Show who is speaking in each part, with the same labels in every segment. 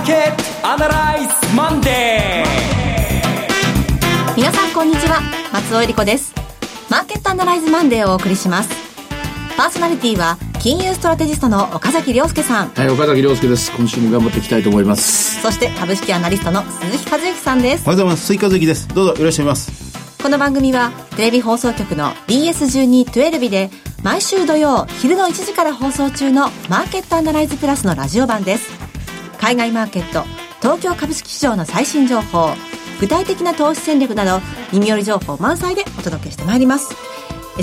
Speaker 1: ーケットアナライズマンデ
Speaker 2: ー皆さんこんにちは。松尾英里子です。マーケットアナライズマンデーをお送りします。パーソナリティは金融ストラテジストの岡崎良介さん。
Speaker 3: はい岡崎良介です。今週も頑張っていきたいと思います。
Speaker 2: そして株式アナリストの鈴木一之さんです。
Speaker 4: おはようございます。鈴木一之です。どうぞいらっしゃいます。
Speaker 2: この番組はテレビ放送局の BS1212 で毎週土曜昼の1時から放送中のマーケットアナライズプラスのラジオ版です海外マーケット東京株式市場の最新情報具体的な投資戦略など耳寄り情報満載でお届けしてまいります。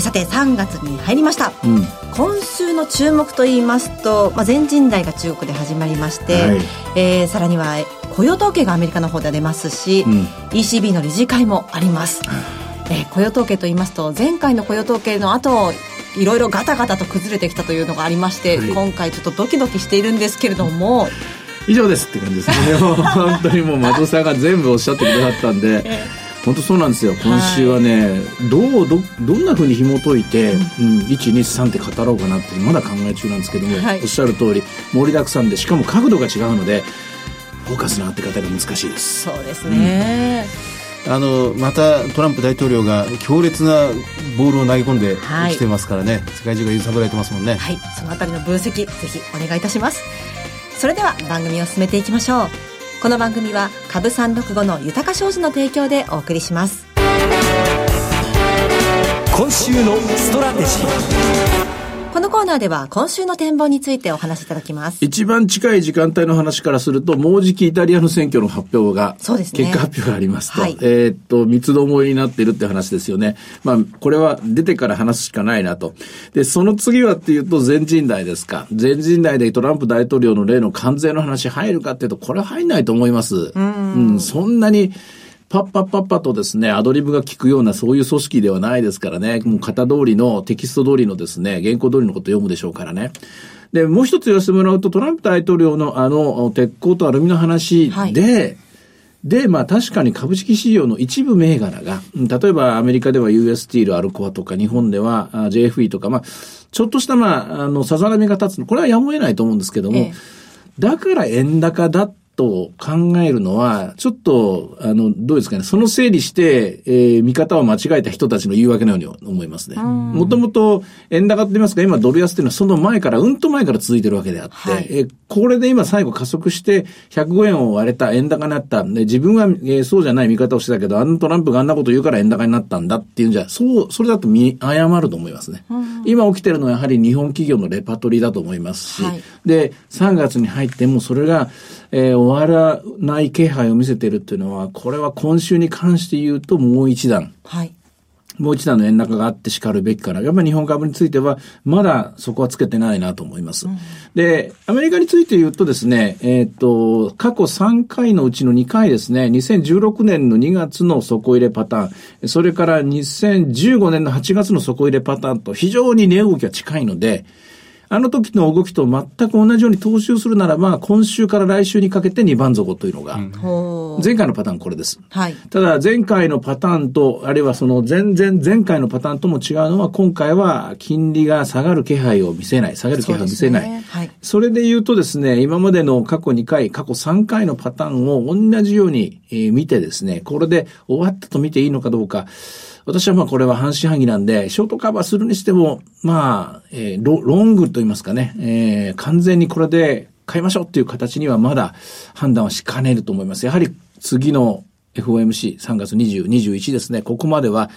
Speaker 2: さて3月に入りました、うん、今週の注目といいますと、まあ、全人代が中国で始まりまして、はい、えー、さらには雇用統計がアメリカの方で出ますし、うん、ECB の理事会もあります、えー、雇用統計といいますと前回の雇用統計の後いろいろガタガタと崩れてきたというのがありまして、はい、今回ちょっとドキドキしているんですけれども
Speaker 3: 以上ですって感じですね。本当にもう松尾さんが全部おっしゃってくださったんで、えー本当そうなんですよ。今週はね、はい、どうどどんなふうに紐解いて、うん、123って語ろうかなってまだ考え中なんですけども、はい、おっしゃる通り盛りだくさんでしかも角度が違うのでフォーカスの当て方が難しいです。
Speaker 2: そうですね、
Speaker 4: うん、あのまたトランプ大統領が強烈なボールを投げ込んできてますからね、はい、世界中が揺さぶられてますもんね。
Speaker 2: はい。そのあたりの分析ぜひお願いいたしますそれでは番組を進めていきましょう。この番組は株三六五の豊か商事の提供でお送りします。
Speaker 1: 今週のストラテジ
Speaker 2: ー。このコーナーでは今週の展望についてお話しいただきます。
Speaker 3: 一番近い時間帯の話からすると、もうじきイタリアの選挙の発表が、
Speaker 2: そうですね。
Speaker 3: 結果発表がありますと、はい、えっと、三つどもえになっているって話ですよね。まあ、これは出てから話すしかないなと。で、その次はっていうと全人代ですか。全人代でトランプ大統領の例の関税の話入るかっていうと、これは入んないと思います。うん,、うん。そんなに、パッパッパッパとですね、アドリブが効くようなそういう組織ではないですからね、もう型通りの、テキスト通りのですね、原稿通りのことを読むでしょうからね。で、もう一つ言わせてもらうと、トランプ大統領のあの、鉄鋼とアルミの話で、はい、で、まあ確かに株式市場の一部銘柄が、例えばアメリカでは US スティール、アルコアとか、日本では JFE とか、まあ、ちょっとしたまあ、あの、さざ波が立つの、これはやむを得ないと思うんですけども、ええ、だから円高だっと考えるのは、ちょっと、あの、どうですかね、その整理して、えー、見方を間違えた人たちの言い訳のように思いますね。もともと、円高って言いますか、今ドル安っていうのはその前から、うんと前から続いてるわけであって、はい、えー、これで今最後加速して、105円を割れた、円高になった。で、自分は、えー、そうじゃない見方をしてたけど、あのトランプがあんなこと言うから円高になったんだっていうんじゃ、そう、それだと見、誤ると思いますね。今起きてるのはやはり日本企業のレパトリーだと思いますし、はい、で、3月に入ってもそれが、えー、終わらない気配を見せているっていうのは、これは今週に関して言うともう一段。はい。もう一段の円高があって叱るべきから、やっぱり日本株については、まだそこはつけてないなと思います。うん、で、アメリカについて言うとですね、えっ、ー、と、過去3回のうちの2回ですね、2016年の2月の底入れパターン、それから2015年の8月の底入れパターンと非常に値動きが近いので、あの時の動きと全く同じように踏襲するならば、今週から来週にかけて2番底というのが、前回のパターンこれです。はい、ただ、前回のパターンと、あるいはその前々前回のパターンとも違うのは、今回は金利が下がる気配を見せない、下げる気配を見せない。そ、ね。はい、それで言うとですね、今までの過去2回、過去3回のパターンを同じように見てですね、これで終わったと見ていいのかどうか、私はまあこれは半信半疑なんで、ショートカバーするにしても、まあ、えー、ロロングと言いますかね、えー、完全にこれで買いましょうっていう形にはまだ判断はしかねると思います。やはり次の FOMC3 月20、21ですね、ここまでは、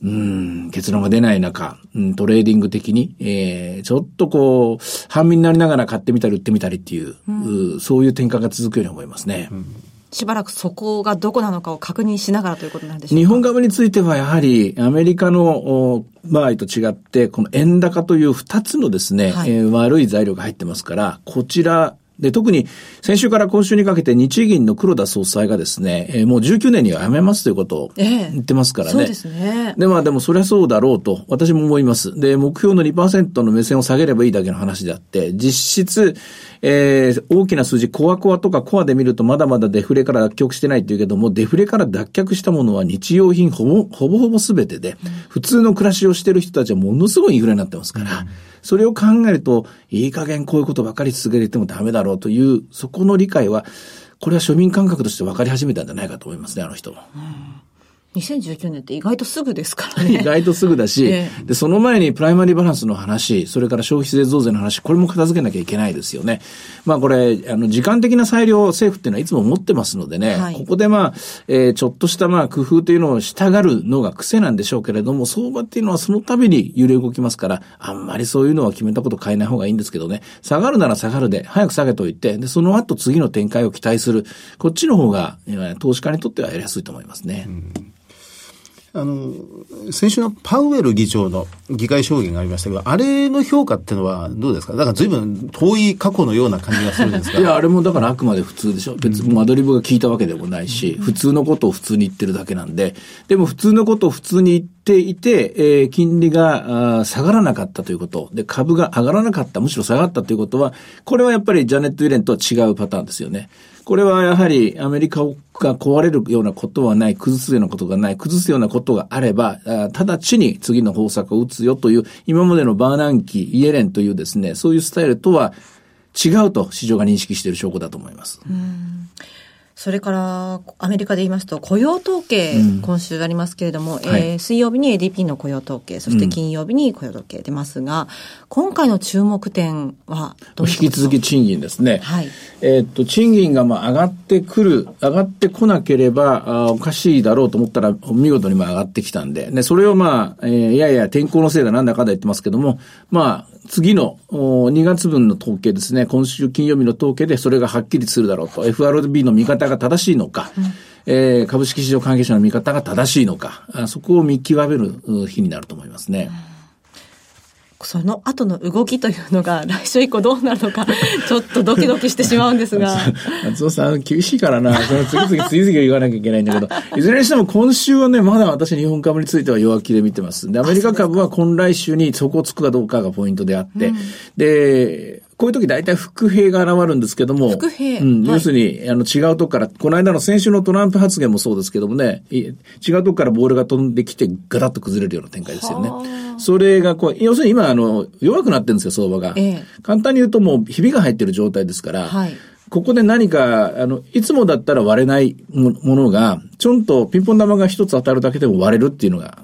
Speaker 3: うん、結論が出ない中、うん、トレーディング的に、えー、ちょっとこう、半身になりながら買ってみたり売ってみたりっていう、うん、そういう展開が続くように思いますね。うん
Speaker 2: しばらくそこがどこなのかを確認しながらということなんでしょう
Speaker 3: か。日本株についてはやはりアメリカの場合と違って、この円高という二つのですね、はい、えー、悪い材料が入ってますから、こちらで、特に先週から今週にかけて日銀の黒田総裁がですね、えー、もう19年には辞めますということを言ってますからね。え
Speaker 2: ー、そうですね。
Speaker 3: で、まあでもそりゃそうだろうと私も思います。で、目標の2%の目線を下げればいいだけの話であって、実質、えー、大きな数字、コアコアとかコアで見るとまだまだデフレから脱却してないっていうけども、デフレから脱却したものは日用品ほぼ、ほぼほぼ全てで、普通の暮らしをしてる人たちはものすごいインフレになってますから、それを考えると、いい加減こういうことばかり続けてもダメだろうという、そこの理解は、これは庶民感覚として分かり始めたんじゃないかと思いますね、あの人も。うん
Speaker 2: 2019年って意外とすぐですからね。
Speaker 3: 意外とすぐだし、ええ、で、その前にプライマリーバランスの話、それから消費税増税の話、これも片付けなきゃいけないですよね。まあこれ、あの、時間的な裁量政府っていうのはいつも持ってますのでね、はい、ここでまあ、えー、ちょっとしたまあ工夫というのを従うのが癖なんでしょうけれども、相場っていうのはその度に揺れ動きますから、あんまりそういうのは決めたこと変えない方がいいんですけどね、下がるなら下がるで、早く下げといて、で、その後次の展開を期待する、こっちの方が、投資家にとってはやりやすいと思いますね。うん
Speaker 4: あの、先週のパウエル議長の議会証言がありましたけど、あれの評価っていうのはどうですか？だから随分遠い過去のような感じがするんですか
Speaker 3: いや、あれもだからあくまで普通でしょ。別にアドリブが聞いたわけでもないし、普通のことを普通に言ってるだけなんで、でも普通のことを普通に言ってていて、えー、金利が下がらなかったということ、で、株が上がらなかった、むしろ下がったということは、これはやっぱりジャネット・イレンとは違うパターンですよね。これはやはりアメリカが壊れるようなことはない、崩すようなことがない、崩すようなことがあれば、直ちに次の方策を打つよという、今までのバーナンキー、イエレンというですね、そういうスタイルとは違うと市場が認識している証拠だと思います。
Speaker 2: うんそれから、アメリカで言いますと、雇用統計、今週ありますけれども、うん、えー、水曜日に ADP の雇用統計、そして金曜日に雇用統計出ますが、うん、今回の注目点は
Speaker 3: どう？引き続き賃金ですね。はい。えー、っと、賃金がまあ上がってくる、上がってこなければあおかしいだろうと思ったら、見事にまあ上がってきたんで、で、それをまあ、えー、いやいや、天候のせいだなんだかんだ言ってますけども、まあ、次の2月分の統計ですね、今週金曜日の統計でそれがはっきりするだろうと、FRB の見方が正しいのか、うん、えー、株式市場関係者の見方が正しいのか、そこを見極める日になると思いますね。うん
Speaker 2: その後の動きというのが 来週以降どうなるのか、ちょっとドキドキしてしまうんですが。
Speaker 3: 松尾さん、厳しいからな。その次々次々言わなきゃいけないんだけど、いずれにしても今週はね、まだ私日本株については弱気で見てます。で、アメリカ株は今来週に底をつくかどうかがポイントであって、うん、で、こういう時大体副兵が現るんですけども。
Speaker 2: 副兵
Speaker 3: うん。要するに、あの、違うとこから、この間の先週のトランプ発言もそうですけどもね、違うとこからボールが飛んできて、ガタッと崩れるような展開ですよね。それがこう、要するに今、あの、弱くなってるんですよ、相場が。ええ、簡単に言うともう、ひびが入ってる状態ですから、はい、ここで何か、あの、いつもだったら割れないものが、ちょんとピンポン玉が一つ当たるだけでも割れるっていうのが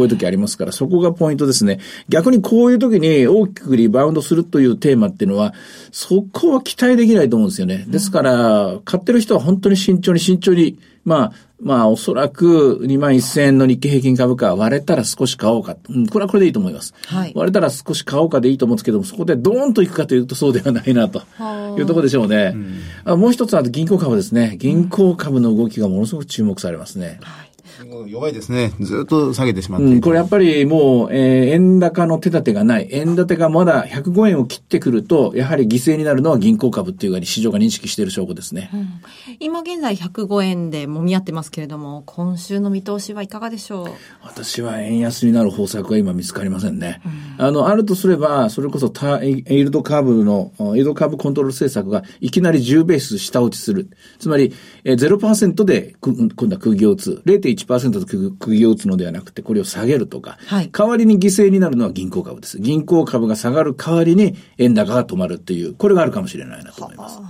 Speaker 3: こういう時ありますから、そこがポイントですね。逆にこういう時に大きくリバウンドするというテーマっていうのは、そこは期待できないと思うんですよね。ですから、買ってる人は本当に慎重に慎重に、まあ、まあ、おそらく2万1000円の日経平均株価割れたら少し買おうか。うん、これはこれでいいと思います。はい、割れたら少し買おうかでいいと思うんですけども、そこでドーンといくかというとそうではないな、というところでしょうね。うん、あもう一つは銀行株ですね。銀行株の動きがものすごく注目されますね。はい
Speaker 4: 弱いですね。ずっと下げてしまって、う
Speaker 3: ん、これやっぱりもう、えー、円高の手立てがない。円建てがまだ105円を切ってくると、やはり犠牲になるのは銀行株っていうかに市場が認識している証拠ですね。うん、
Speaker 2: 今現在105円でもみ合ってますけれども、今週の見通しはいかがでしょう？
Speaker 3: 私は円安になる方策は今見つかりませんね。うん、あの、あるとすれば、それこそタイイルドカーブの、イールドカーブコントロール政策がいきなり10ベース下落ちする。つまり、えー、0%で今度は釘を打つ。0.1%で釘を打つのではなくて、これを下げるとか、はい、代わりに犠牲になるのは銀行株です。銀行株が下がる代わりに円高が止まるっていう、これがあるかもしれないなと思います。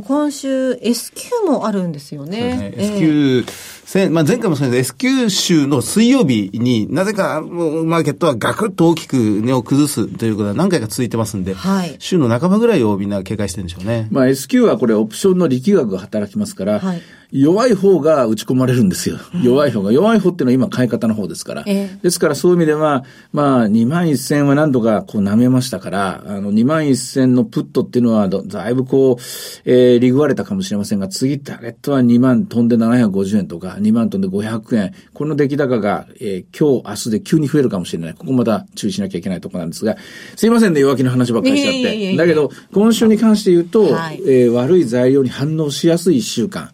Speaker 2: 今週 S q もあるんですよね。
Speaker 4: ね S q えー、まあ、前回もそうです S q 週の水曜日になぜかマーケットはガクッと大きく値を崩すということは何回か続いてますんで、はい、週の半ばぐらいをみんな警戒してるんでしょうね。
Speaker 3: まあ S q はこれオプションの力学が働きますから、はい弱い方が打ち込まれるんですよ。弱い方が。弱い方っていうのは今買い方の方ですから。えー、ですからそういう意味では、まあ、2万1000は何度かこう舐めましたから、あの、2万1000のプットっていうのはだいぶこう、えー、リグわれたかもしれませんが、次ターゲットは2万飛んで750円とか、2万飛んで500円。この出来高が、えー、今日、明日で急に増えるかもしれない。ここまた注意しなきゃいけないところなんですが、すいませんね、弱気の話ばっかりしちゃって。だけど、今週に関して言うと、はい、えー、悪い材料に反応しやすい一週間。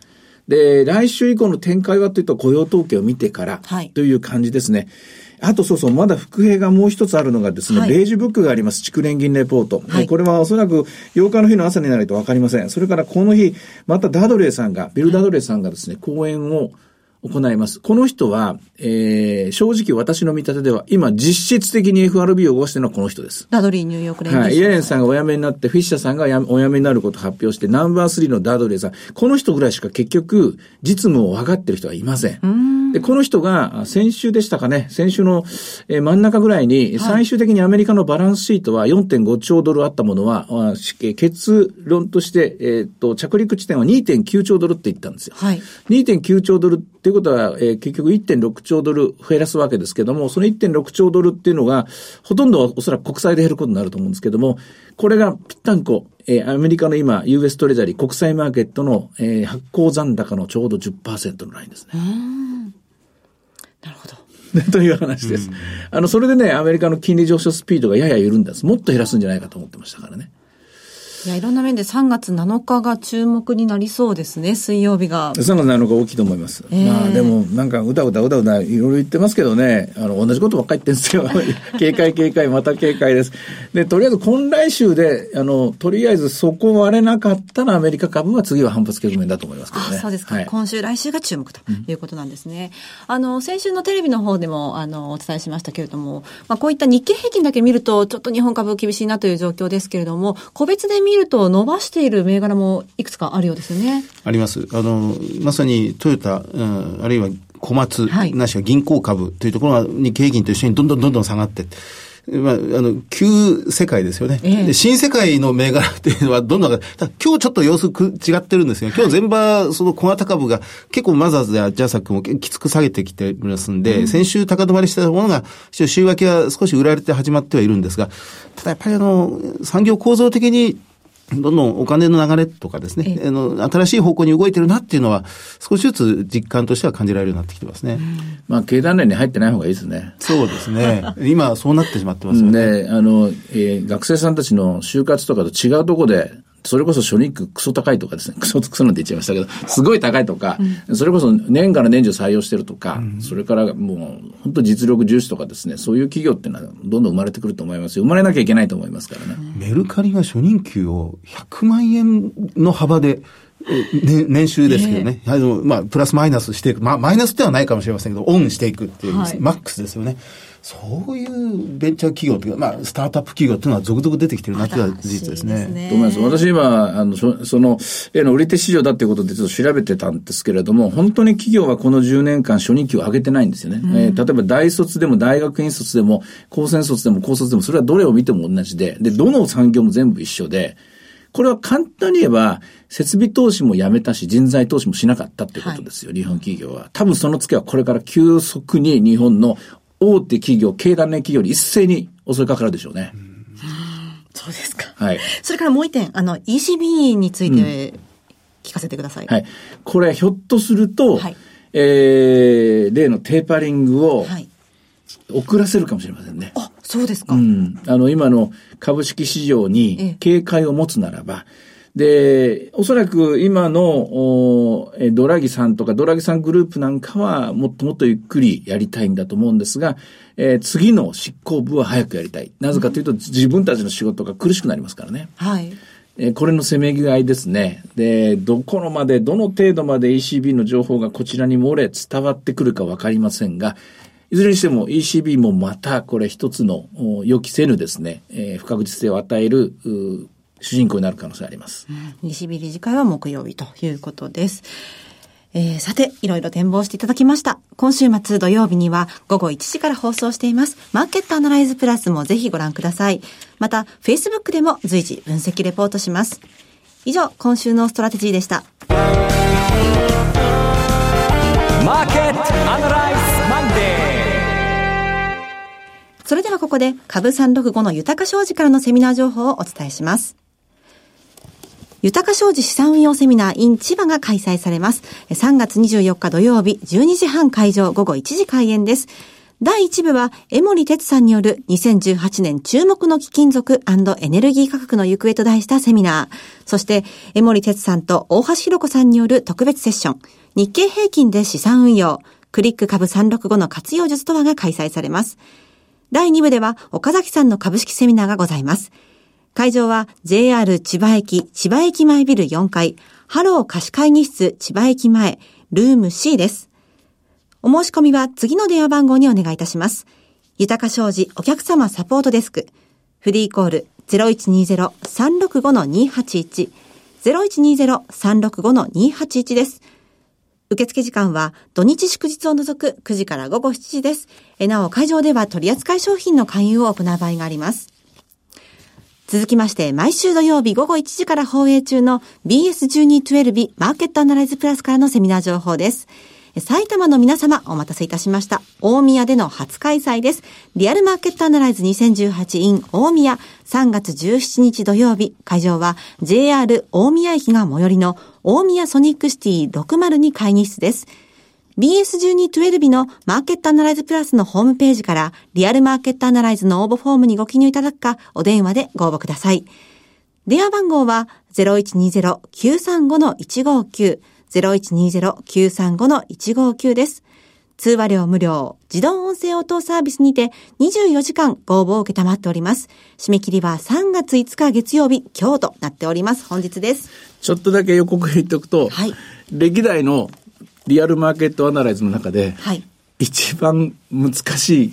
Speaker 3: で、来週以降の展開はというと雇用統計を見てからという感じですね。はい、あとそうそう、まだ副兵がもう一つあるのがですね、はい、レージブックがあります。地区連銀レポート。はい、これはおそらく8日の日の朝にならないとわかりません。それからこの日、またダドレーさんが、ビル・ダドレーさんがですね、講演を行います。この人は、えー、正直私の見立てでは、今実質的に FRB を動かしているのはこの人です。
Speaker 2: ダドリーニューヨーク
Speaker 3: 連はい。イエレンさんがお辞めになって、フィッシャーさんがお辞めになることを発表して、ナンバー3のダドリーさん、この人ぐらいしか結局、実務を分かってる人はいません。
Speaker 2: ん
Speaker 3: で、この人が、先週でしたかね、先週の、えー、真ん中ぐらいに、最終的にアメリカのバランスシートは4.5兆ドルあったものは、結論として、えー、っと、着陸地点は2.9兆ドルって言ったんですよ。
Speaker 2: はい。
Speaker 3: 2.9兆ドルっていうことは、えー、結局1.6兆ドル増やすわけですけども、その1.6兆ドルっていうのが、ほとんどはおそらく国債で減ることになると思うんですけども、これがぴったんこ、えー、アメリカの今、US トレジャリー国際マーケットの、えー、発行残高のちょうど10%のラインですね。
Speaker 2: なるほど。
Speaker 3: という話です。あの、それでね、アメリカの金利上昇スピードがやや緩んだんです。もっと減らすんじゃないかと思ってましたからね。
Speaker 2: いや、いろんな面で3月7日が注目になりそうですね、水曜日が。
Speaker 3: 3月7日大きいと思います。えー、まあでも、なんかうだうだうだうだいろいろ言ってますけどね、あの、同じことばっかり言ってるんですよ。警戒警戒、また警戒です。で、とりあえず今来週で、あの、とりあえずそこ割れなかったらアメリカ株は次は反発局面だと思いますけどね。
Speaker 2: あそうですか、はい、今週、来週が注目ということなんですね。うん、あの、先週のテレビの方でも、あの、お伝えしましたけれども、まあこういった日経平均だけ見ると、ちょっと日本株厳しいなという状況ですけれども、個別で見ると伸ばしている銘柄もいくつかあるようですよね。
Speaker 4: あります。あの、まさにトヨタ、うん、あるいは小松、はい、なしは銀行株というところが日経平均と一緒にどんどんどんどん下がってまあ、あの、旧世界ですよね。え新世界の銘柄っていうのはどんなか、今日ちょっと様子く違ってるんですよ。今日全場、その小型株が結構マザーズやジャサックもきつく下げてきてますんで、うん、先週高止まりしたものが、週明けは少し売られて始まってはいるんですが、ただやっぱりあの、産業構造的にどんどんお金の流れとかですね、あの、新しい方向に動いてるなっていうのは、少しずつ実感としては感じられるようになってきてますね。
Speaker 3: まあ、経団連に入ってない方がいいですね。
Speaker 4: そうですね。今、そうなってしまってますよ
Speaker 3: ね。で、あの、えー、学生さんたちの就活とかと違うところで、それこそ初任給クソ高いとかですね、クソクソなんて言っちゃいましたけど、すごい高いとか、うん、それこそ年から年中採用してるとか、うん、それからもう本当実力重視とかですね、そういう企業っていうのはどんどん生まれてくると思いますよ。生まれなきゃいけないと思いますからね。
Speaker 4: メルカリが初任給を100万円の幅でね、年収ですけどね。えー、あの、まあ、プラスマイナスしていく。まあ、マイナスではないかもしれませんけど、オンしていくっていう、はい、マックスですよね。そういうベンチャー企業というか、まあ、スタートアップ企業っていうのは続々出てきてるなっていうのは事実ですね。すね
Speaker 3: と思います。私今、あの、そその、絵の売り手市場だっていうことでちょっと調べてたんですけれども、本当に企業はこの10年間初任給を上げてないんですよね。うん、えー、例えば大卒でも大学院卒でも、高専卒でも高卒でも、それはどれを見ても同じで、で、どの産業も全部一緒で、これは簡単に言えば、設備投資もやめたし、人材投資もしなかったっていうことですよ、はい、日本企業は。多分そのツケはこれから急速に日本の大手企業、経団連企業に一斉に襲いかかるでしょうね。
Speaker 2: そうですか。
Speaker 3: はい。
Speaker 2: それからもう一点、あの、ECB について聞かせてください。
Speaker 3: うん、はい。これ、ひょっとすると、はい、えー、例のテーパリングを、遅らせるかもしれませんね。
Speaker 2: あ、そうですか。
Speaker 3: うん。あの、今の株式市場に警戒を持つならば、ええで、おそらく今のドラギさんとかドラギさんグループなんかはもっともっとゆっくりやりたいんだと思うんですが、えー、次の執行部は早くやりたい。なぜかというと、自分たちの仕事が苦しくなりますからね。
Speaker 2: はい。
Speaker 3: えー、これのせめぎ合いですね。で、どこのまで、どの程度まで ECB の情報がこちらに漏れ伝わってくるかわかりませんが、いずれにしても ECB もまたこれ一つの予期せぬですね、えー、不確実性を与える、主人公になる可能性あります。
Speaker 2: 西日理事会は木曜日ということです。えー、さて、いろいろ展望していただきました。今週末土曜日には午後1時から放送しています。マーケットアナライズプラスもぜひご覧ください。また、Facebook でも随時分析レポートします。以上、今週のストラテジーでした。
Speaker 1: マーケットアナライズマンデ
Speaker 2: ーそれではここで株365の豊か商事からのセミナー情報をお伝えします。豊か商事資産運用セミナー in 千葉が開催されます。3月24日土曜日12時半会場午後1時開演です。第1部は、江森哲さんによる2018年注目の貴金属エネルギー価格の行方と題したセミナー。そして、江守哲さんと大橋ひろこさんによる特別セッション。日経平均で資産運用。くりっく株365の活用術とはが開催されます。第2部では、岡崎さんの株式セミナーがございます。会場は JR 千葉駅千葉駅前ビル4階、ハロー貸し会議室千葉駅前、ルーム C です。お申し込みは次の電話番号にお願いいたします。豊商事お客様サポートデスク。フリーコール0120-365-281。0120-365-281です。受付時間は土日祝日を除く9時から午後7時です。なお、会場では取扱商品の勧誘を行う場合があります。続きまして、毎週土曜日午後1時から放映中の BS1212 マーケットアナライズプラスからのセミナー情報です。埼玉の皆様、お待たせいたしました。大宮での初開催です。リアルマーケットアナライズ 2018in 大宮、3月17日土曜日、会場は JR 大宮駅が最寄りの大宮ソニックシティ602会議室です。BS1212 のマーケットアナライズプラスのホームページからリアルマーケットアナライズの応募フォームにご記入いただくか、お電話でご応募ください。電話番号は0120-935-159 0120-935-159です。通話料無料、自動音声応答サービスにて24時間ご応募を受けたまっております。締め切りは3月5日月曜日、今日となっております。本日です。
Speaker 3: ちょっとだけ予告言っておくと、はい、歴代のリアルマーケットアナライズの中で、はい、一番難しい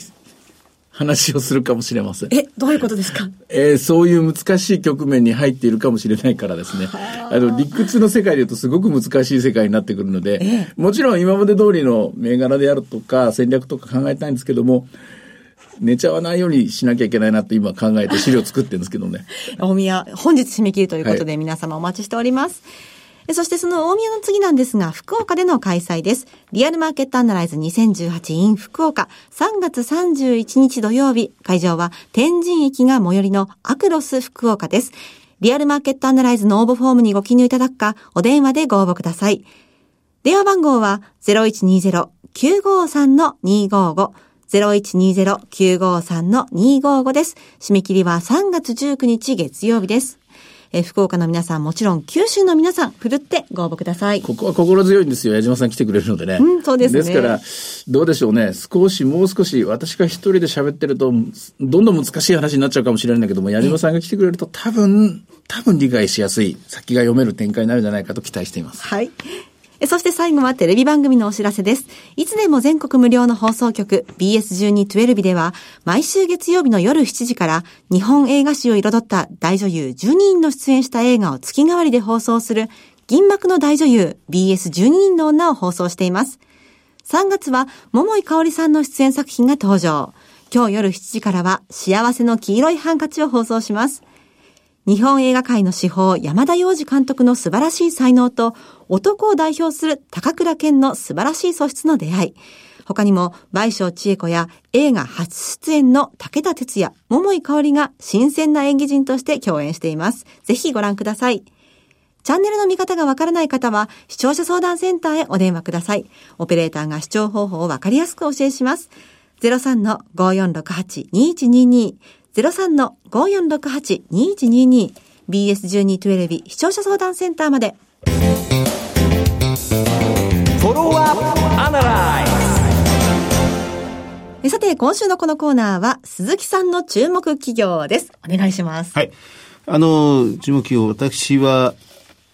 Speaker 3: 話をするかもしれません。
Speaker 2: え、どういうことですか？
Speaker 3: えー、そういう難しい局面に入っているかもしれないからですね。あの、理屈の世界で言うとすごく難しい世界になってくるので、えもちろん今まで通りの銘柄であるとか戦略とか考えたいんですけども、寝ちゃわないようにしなきゃいけないなって今考えて資料作ってるんですけどね。
Speaker 2: 大宮、本日締め切りということで皆様お待ちしております。はいそしてその大宮の次なんですが、福岡での開催です。リアルマーケットアナライズ 2018in 福岡、3月31日土曜日、会場は天神駅が最寄りのアクロス福岡です。リアルマーケットアナライズの応募フォームにご記入いただくか、お電話でご応募ください。電話番号は0120-953-255 0120-953-255です。締め切りは3月19日月曜日です。えー、福岡の皆さん、もちろん九州の皆さん、ふるってご応募ください。
Speaker 3: ここは心強いんですよ。矢島さん来てくれるのでね。
Speaker 2: うん、そうですね。
Speaker 3: ですから、どうでしょうね。少し、もう少し、私が一人で喋ってると、どんどん難しい話になっちゃうかもしれないんだけども、矢島さんが来てくれると、多分、多分理解しやすい、先が読める展開になるんじゃないかと期待しています。
Speaker 2: はい。そして最後はテレビ番組のお知らせです。いつでも全国無料の放送局 BS1212 では毎週月曜日の夜7時から日本映画史を彩った大女優12人の出演した映画を月替わりで放送する銀幕の大女優 BS12 人の女を放送しています。3月は桃井かおりさんの出演作品が登場。今日夜7時からは幸せの黄色いハンカチを放送します。日本映画界の司法山田洋次監督の素晴らしい才能と男を代表する高倉健の素晴らしい素質の出会い。他にも、倍賞千恵子や映画初出演の武田鉄矢、桃井香里が新鮮な演技人として共演しています。ぜひご覧ください。チャンネルの見方がわからない方は、視聴者相談センターへお電話ください。オペレーターが視聴方法をわかりやすくお教えします。03-5468-2122 03-5468-2122 BS1212 視聴者相談センターまで。さて、今週のこのコーナーは、鈴木さんの注目企業です。お願いします。
Speaker 4: はい。あの、注目企業、私は、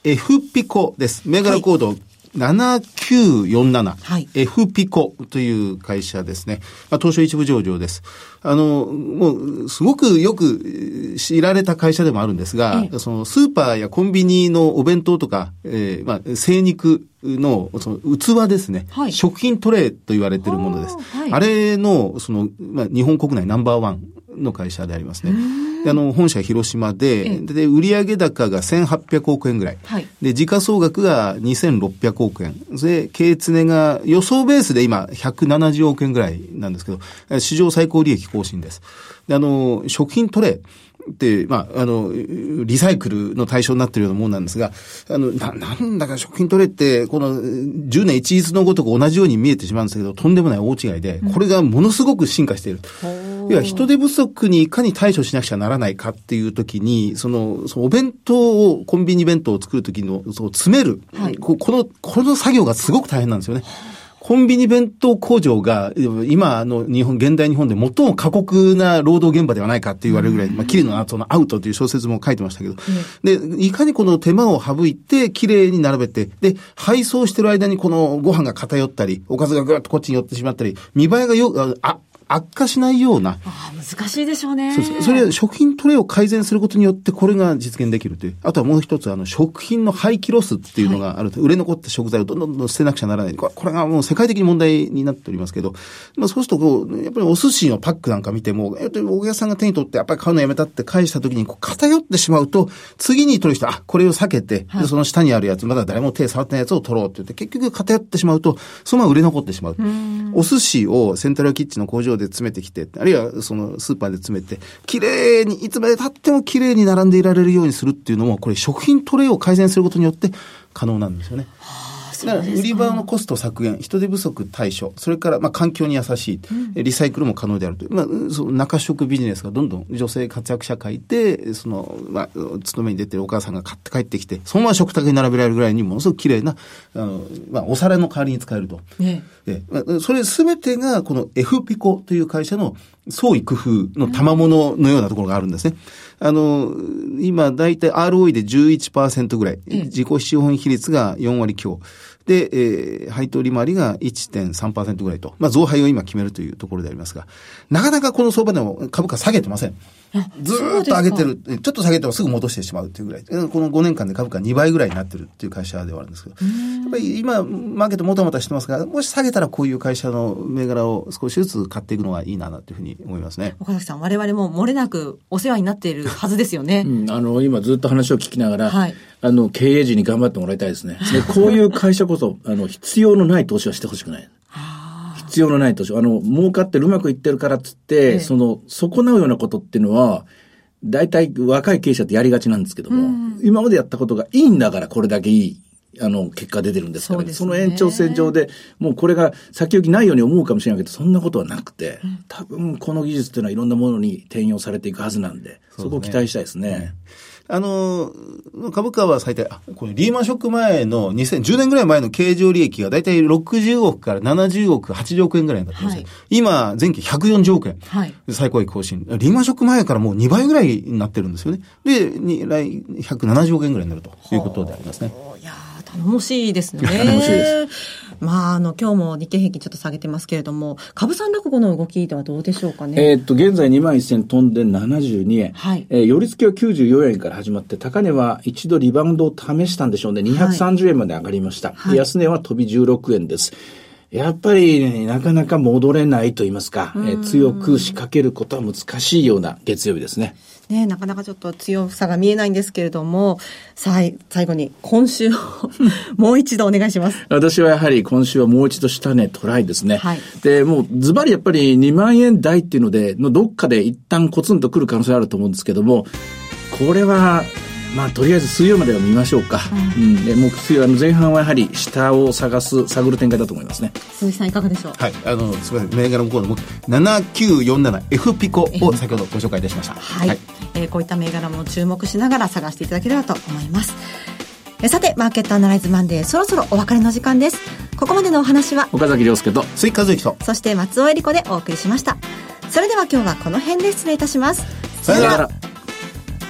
Speaker 4: F ピコです。銘柄コード7947、はい、F ピコという会社ですね。まあ、東証一部上場です。あの、もう、すごくよく知られた会社でもあるんですが、そのスーパーやコンビニのお弁当とか、えー、まあ、精肉の、その器ですね、はい、食品トレイと言われているものです。はい、あれの、その、まあ、日本国内ナンバーワンの会社でありますね。で、あの、本社広島で、で、売上高が1800億円ぐらい。はい、で、時価総額が2600億円。で、経常が予想ベースで今170億円ぐらいなんですけど、史上最高利益更新です。で、あの、食品トレイ。って、まあ、あの、リサイクルの対象になっているようなものなんですが、あの、な、なんだか食品トレイって、この10年一律のごとく同じように見えてしまうんですけど、とんでもない大違いで、これがものすごく進化している。要は人手不足にいかに対処しなくちゃならないかっていうときに、その、そのお弁当を、コンビニ弁当を作るときの、そう、詰める、はい、この、この作業がすごく大変なんですよね。コンビニ弁当工場が、今の日本、現代日本で最も過酷な労働現場ではないかって言われるぐらい、まあ、綺麗なそのアウトという小説も書いてましたけど、で、いかにこの手間を省いて、綺麗に並べて、で、配送してる間にこのご飯が偏ったり、おかずがぐっとこっちに寄ってしまったり、見栄えがよ、あ、悪化しないような。
Speaker 2: あ難しいでしょうね。
Speaker 4: そうです。それは食品トレイを改善することによってこれが実現できるという。あとはもう一つ、あの、食品の廃棄ロスっていうのがあると、はい、売れ残った食材をどんどんどん捨てなくちゃならない。これがもう世界的に問題になっておりますけど、まあそうするとこう、やっぱりお寿司のパックなんか見ても、お客さんが手に取ってやっぱり買うのやめたって返した時にこう偏ってしまうと、次に取る人は、あ、これを避けて、はい、その下にあるやつ、まだ誰も手触ってないやつを取ろうって言って、結局偏ってしまうと、そのまま売れ残ってしまう。うお寿司をセントラルキッチンの工場で詰めてきて、あるいはそのスーパーで詰めて、綺麗に、いつまで経っても綺麗に並んでいられるようにするっていうのも、これ食品トレイを改善することによって可能なんですよね。だから売り場のコスト削減、人手不足対処、それからまあ環境に優しい、うん、リサイクルも可能であるという、まあ、その中食ビジネスがどんどん女性活躍社会で、その、まあ、勤めに出てるお母さんが買って帰ってきて、そのまま食卓に並べられるぐらいにものすごく綺麗な、あの、まあ、お皿の代わりに使えると。ね、でそれすべてが、この F ピコという会社の創意工夫の賜物のようなところがあるんですね。あの、今、だいたい ROE で11%ぐらい、自己資本比率が4割強。で、えー、配当利回りが1.3%ぐらいと、まあ、増配を今決めるというところでありますが、なかなかこの相場でも株価下げてません。ずっと上げてる。ちょっと下げてもすぐ戻してしまうというぐらい。この5年間で株価2倍ぐらいになってるっていう会社ではあるんですけど。やっぱり今、マーケットもたもたしてますが、もし下げたらこういう会社の銘柄を少しずつ買っていくのがいいなというふうに思いますね。
Speaker 2: 岡崎さん、我々も漏れなくお世話になっているはずですよね。
Speaker 3: うん、あの、今ずっと話を聞きながら、はい、あの、経営陣に頑張ってもらいたいですね。でこういう会社こそ、あの、必要のない投資はしてほしくない。必要のない投資。あの、儲かってるうまくいってるからっつって、ええ、その、損なうようなことっていうのは、大体若い経営者ってやりがちなんですけども、うん、今までやったことがいいんだからこれだけいい。あの、結果出てるんですから、ね、その延長線上で、もうこれが先行きないように思うかもしれないけど、そんなことはなくて、多分この技術っていうのはいろんなものに転用されていくはずなんで、そこを期待したいですね。
Speaker 4: あの、株価は最大、これリーマンショック前の2010年ぐらい前の経常利益がだいたい60億から70億、80億円ぐらいになってます、はい、今、前期140億円。はい、最高益更新。リーマンショック前からもう2倍ぐらいになってるんですよね。で、来、170億円ぐらいになるということでありますね。
Speaker 2: いや頼もしいですね。
Speaker 4: 頼もしいです。
Speaker 2: まあ、あの、今日も日経平均ちょっと下げてますけれども、株三落後の動きではどうでしょうかね？
Speaker 3: えっと、現在2万1000飛んで72円。はい。えー、寄り付きは94円から始まって、高値は一度リバウンドを試したんでしょうね。230円まで上がりました。はい、安値は飛び16円です。やっぱり、ね、なかなか戻れないと言いますか、えー、強く仕掛けることは難しいような月曜日ですね。
Speaker 2: ね、なかなかちょっと強さが見えないんですけれども、さい最後に今週を もう一度お願いします。
Speaker 3: 私はやはり今週はもう一度下値トライですね。はい、で、もうズバリやっぱり2万円台っていうので、のどっかで一旦コツンとくる可能性あると思うんですけども、これはまあ、とりあえず水曜までは見ましょうか。うん、うん、で、もう水曜、あの、前半はやはり下を探す、探る展開だと思いますね。
Speaker 2: 鈴木さんいかがでしょう？
Speaker 4: はい、あの、すみません、銘柄のコードも、7947 F ピコを先ほどご紹介いたしました。
Speaker 2: はい。はい、えー、こういった銘柄も注目しながら探していただければと思います。えさて、マーケットアナライズマンデー、そろそろお別れの時間です。ここまでのお話は、
Speaker 3: 岡崎亮介と、
Speaker 4: 鈴木和之と、
Speaker 2: そして松尾恵理子でお送りしました。それでは今日はこの辺で失礼いたします。
Speaker 3: さよなら。